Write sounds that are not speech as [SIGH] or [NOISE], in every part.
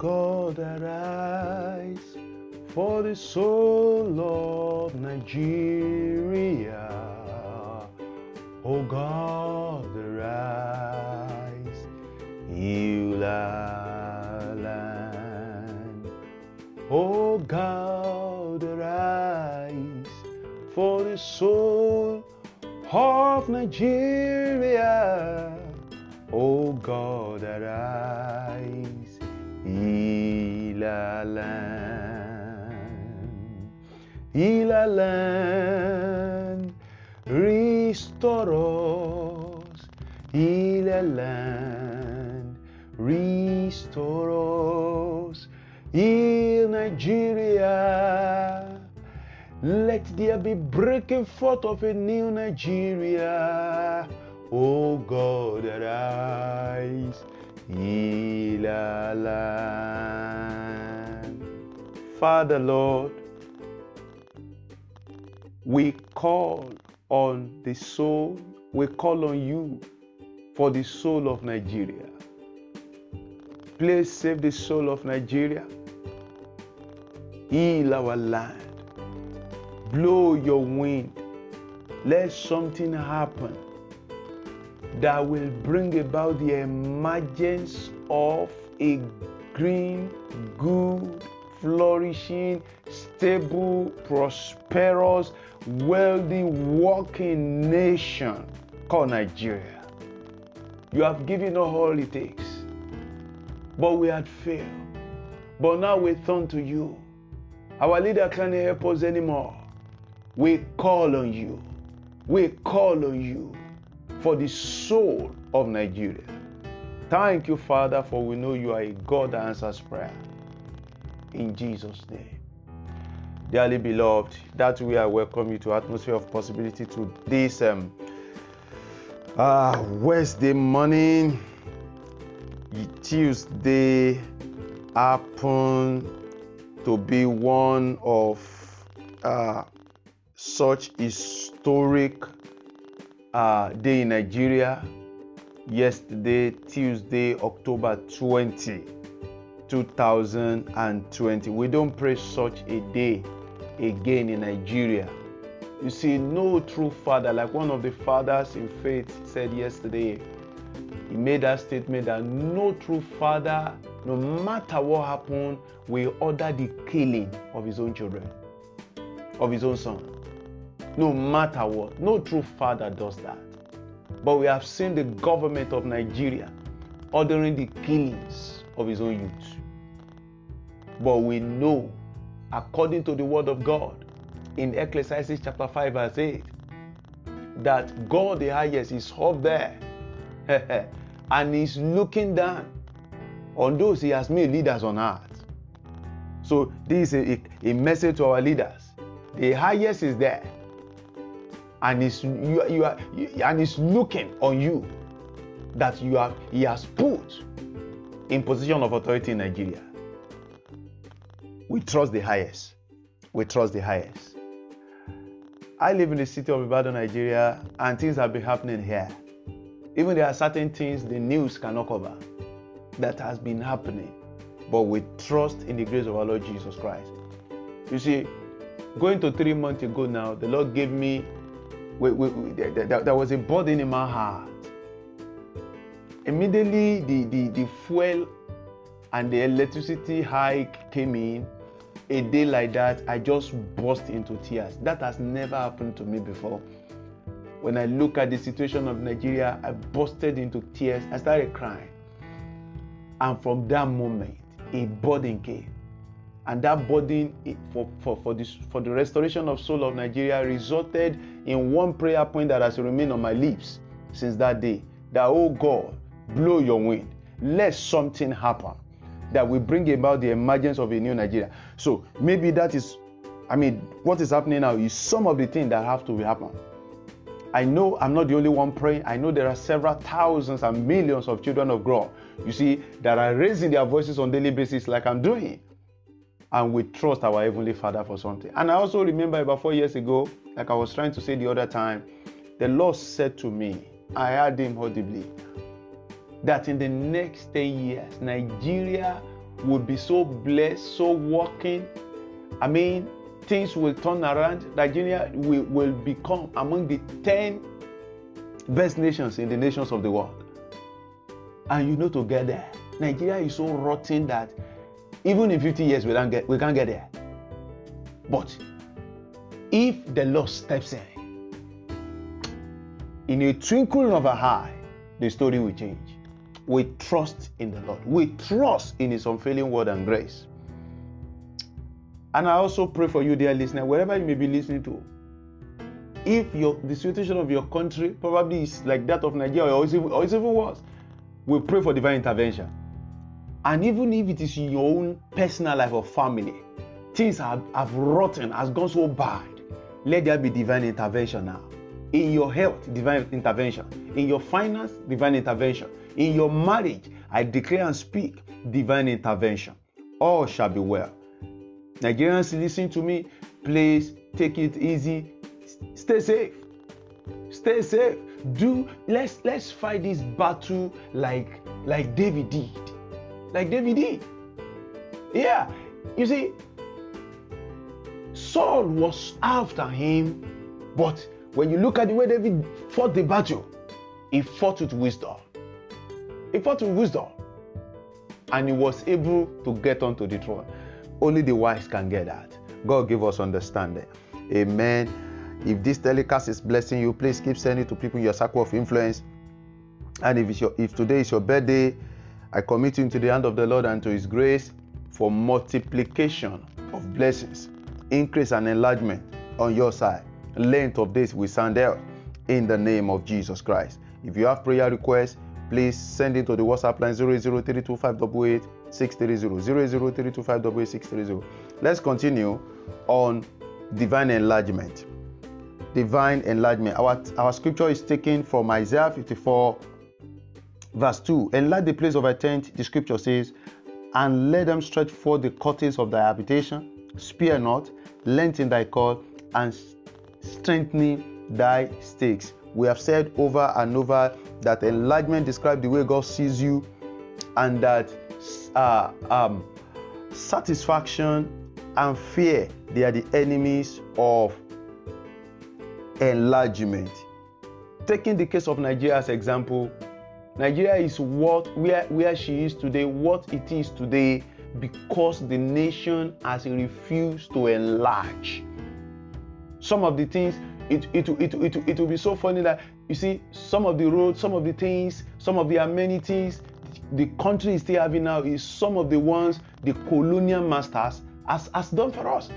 God, arise for the soul of Nigeria. Oh God, arise, heal our land. Oh God, arise for the soul of Nigeria. Oh God, arise, our land, heal our land, restore us, heal land, restore us, heal Nigeria. Let there be breaking forth of a new Nigeria. Oh God, arise, our land. Father, Lord, we call on the soul, we call on you for the soul of Nigeria. Please save the soul of Nigeria. Heal our land. Blow your wind. Let something happen that will bring about the emergence of a green, good, flourishing, stable, prosperous, wealthy, working nation called Nigeria. You have given us all it takes, but we had failed. But now we turn to you. Our leader can't help us anymore. We call on you. We call on you for the soul of Nigeria. Thank you, Father, for we know you are a God that answers prayer. In Jesus' name. Dearly beloved, that we are welcome you to atmosphere of possibility to this um, uh, Wednesday morning, Tuesday happen to be one of uh, such historic uh, day in Nigeria. Yesterday, Tuesday, October 20, 2020. We don't pray such a day again in Nigeria. You see, no true father, like one of the fathers in faith said yesterday, he made that statement that no true father, no matter what happened, will order the killing of his own children, of his own son. No matter what. No true father does that. But we have seen the government of Nigeria ordering the killings of his own youth. But we know, according to the word of God, in Ecclesiastes chapter 5, verse 8, that God the highest is up there [LAUGHS] and is looking down on those he has made leaders on earth. So, this is a, a message to our leaders. The highest is there and is you, you are and is looking on you that you have he has put in position of authority in Nigeria. We trust the highest. We trust the highest. I live in the city of Ibadan, Nigeria, and things have been happening here. Even there are certain things the news cannot cover that has been happening, but we trust in the grace of our Lord Jesus Christ. You see, going to three months ago now, the Lord gave me we, we, we, there, there, there, was a burden in my heart. Immediately, the, the, the fuel and the electricity hike came in. A day like that, I just burst into tears. That has never happened to me before. When I look at the situation of Nigeria, I busted into tears. I started crying. And from that moment, a burden came. And that burden for, for, for, this, for the restoration of soul of Nigeria resulted in one prayer point that has remained on my lips since that day. That, oh God, blow your wind. Let something happen that will bring about the emergence of a new Nigeria. So maybe that is, I mean, what is happening now is some of the things that have to happen. I know I'm not the only one praying. I know there are several thousands and millions of children of God, you see, that are raising their voices on daily basis like I'm doing. And we trust our Heavenly Father for something. And I also remember about four years ago, like I was trying to say the other time, the Lord said to me, I heard Him audibly, that in the next 10 years, Nigeria will be so blessed, so working. I mean, things will turn around. Nigeria will, will become among the 10 best nations in the nations of the world. And you know to get there. Nigeria is so rotten that even in 50 years we can't get we can't get there. But if the Lord steps in, in a twinkling of an eye, the story will change. We trust in the Lord. We trust in His unfailing word and grace. And I also pray for you, dear listener, wherever you may be listening to. If your the situation of your country probably is like that of Nigeria or it's even, or it's even worse, we pray for divine intervention. And even if it is in your own personal life or family, things have, have rotten, has gone so bad, let there be divine intervention now. In your health, divine intervention. In your finance, divine intervention. In your marriage, I declare and speak divine intervention. All shall be well. Nigerians, listen to me. Please take it easy. Stay safe. Stay safe. Do let's let's fight this battle like like David did. Like David did. Yeah. You see, Saul was after him, but when you look at the way David fought the battle, he fought with wisdom. He fought with wisdom. And he was able to get onto the throne. Only the wise can get that. God give us understanding. Amen. If this telecast is blessing you, please keep sending to people in your circle of influence. And if, your, if today is your birthday, I commit you into the hand of the Lord and to His grace for multiplication of blessings, increase and enlargement on your side. Length of this will sound out in the name of Jesus Christ. If you have prayer requests, please send it to the WhatsApp line 0032588 Let's continue on divine enlargement. Divine enlargement. Our, our scripture is taken from Isaiah 54, verse 2. Enlarge the place of thy tent, the scripture says, and let them stretch forth the curtains of thy habitation. Spare not, lengthen thy cord, and strengthening thy stakes. We have said over and over that enlargement describes the way God sees you, and that uh, um, satisfaction and fear they are the enemies of enlargement. Taking the case of Nigeria as example, Nigeria is what where where she is today, what it is today, because the nation has refused to enlarge. Some of the things it it it it, it, it will be so funny that you see some of the roads, some of the things, some of the amenities the country is still having now is some of the ones the colonial masters has, has done for us.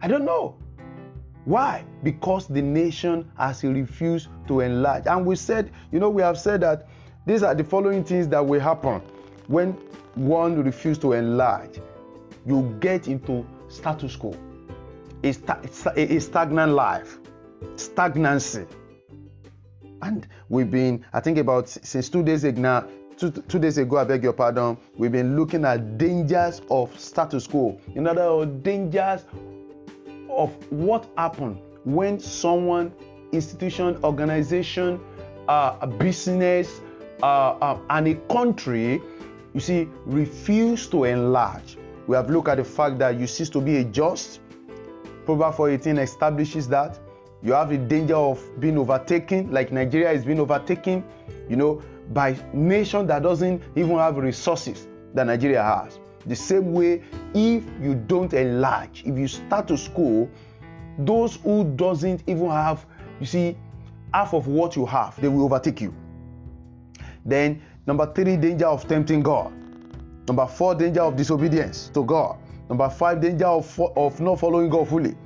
I don't know. Why? Because the nation has refused to enlarge. And we said, you know, we have said that these are the following things that will happen when one refuses to enlarge. You get into status quo, a, a stagnant life, stagnancy. And we've been, I think about since two days ago now, two, two days ago, I beg your pardon, we've been looking at dangers of status quo. In other words, dangers of what happened when someone, institution, organization, uh, a business, uh, uh, and a country, you see, refuse to enlarge. We have looked at the fact that you cease to be a just. Proverbs 4:18 establishes that. You have the danger of being overtaken, like Nigeria is being overtaken, you know, by nation that doesn't even have resources that Nigeria has. The same way, if you don't enlarge, if you start to school, those who doesn't even have, you see, half of what you have, they will overtake you. Then, number three, danger of tempting God. Number four, danger of disobedience to God. Number five, danger of, of not following God fully.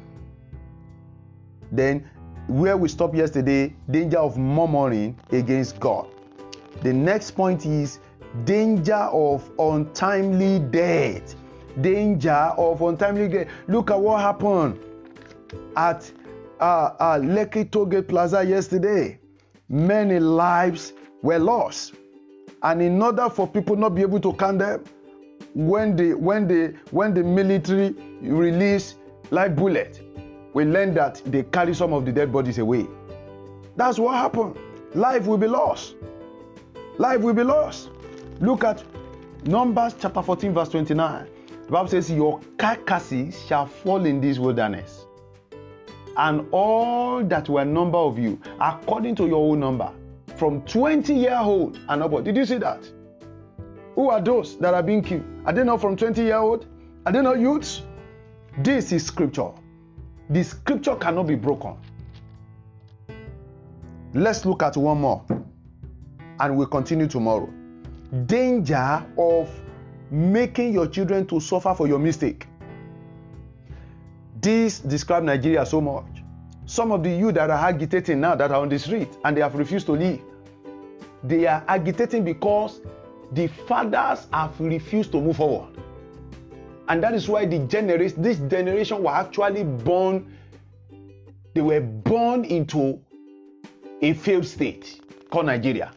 Then, where we stopped yesterday, danger of murmuring against God. The next point is danger of untimely death. Danger of untimely death. Look at what happened at uh, uh, Lekki Tollgate Plaza yesterday. Many lives were lost, and in order for people not be able to count them, when the when the when the military release live bullet, we learned that they carry some of the dead bodies away. That's what happened. Life will be lost. Life will be lost. Look at Numbers chapter 14, verse 29. The Bible says, Your carcasses shall fall in this wilderness, and all that were number of you, according to your own number, from 20 year old and upward. Did you see that? Who are those that are being killed? Are they not from 20 year old? Are they not youths? This is scripture. The scripture cannot be broken. Let's look at one more and we'll continue tomorrow. Danger of making your children to suffer for your mistake. This describes Nigeria so much. Some of the youth that are agitating now that are on the street and they have refused to leave, they are agitating because the fathers have refused to move forward. And that is why the generation, this generation were actually born, they were born into a failed state called Nigeria.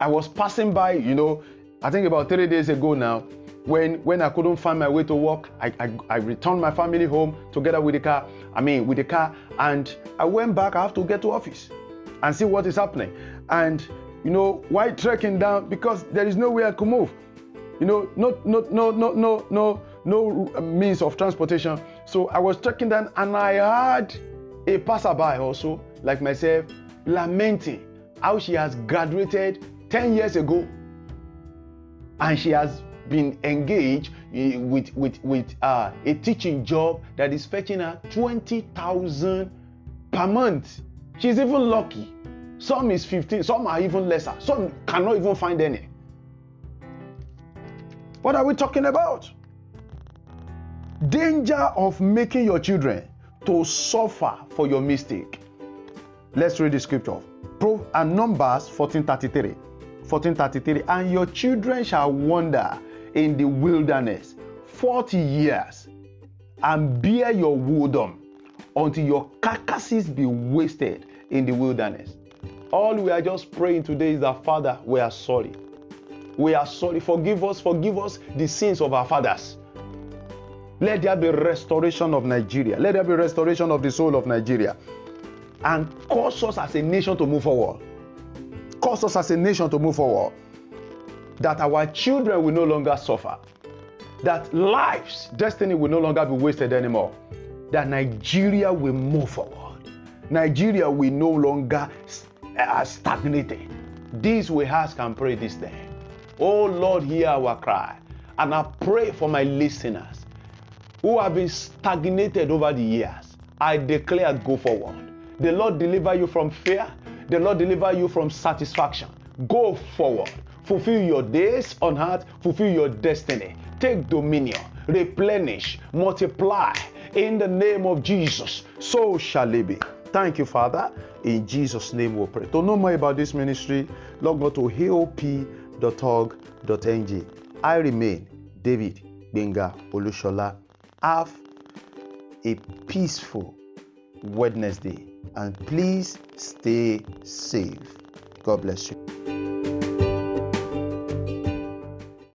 I was passing by, you know, I think about three days ago now, when when I couldn't find my way to work, I, I, I, returned my family home together with the car. I mean, with the car, and I went back. I have to get to office and see what is happening. And you know, why trekking down? Because there is no way I could move. You know, no, no, no, no, no, no, no means of transportation. So I was trekking down, and I had a passerby also, like myself, lamenting how she has graduated 10 years ago and she has been engaged eh, with with with uh, a teaching job that is fetching her 20,000 per month. She's even lucky. Some is 15, some are even lesser. Some cannot even find any. What are we talking about? Danger of making your children to suffer for your mistake. Let's read the scripture. Proof and Numbers 1433. 1433 and your children shall wander in the wilderness 40 years and bear your wisdom until your carcasses be wasted in the wilderness. All we are just praying today is that father we are sorry. We are sorry. Forgive us forgive us the sins of our fathers. Let there be restoration of nigeria. Let there be restoration of the soul of nigeria. And cause us as a nation to move forward cause us as a nation to move forward. That our children will no longer suffer. That lives, destiny will no longer be wasted anymore. That Nigeria will move forward. Nigeria will no longer stagnated. This we ask and pray this day. Oh Lord, hear our cry. And I pray for my listeners who have been stagnated over the years. I declare go forward. The Lord deliver you from fear. The Lord deliver you from satisfaction. Go forward. Fulfill your days on earth. Fulfill your destiny. Take dominion. Replenish. Multiply. In the name of Jesus. So shall it be. Thank you, Father. In Jesus' name we pray. To know more about this ministry, log on to heop.org.ng. I remain David Benga Olushola. Have a peaceful Wednesday and please stay safe. God bless you.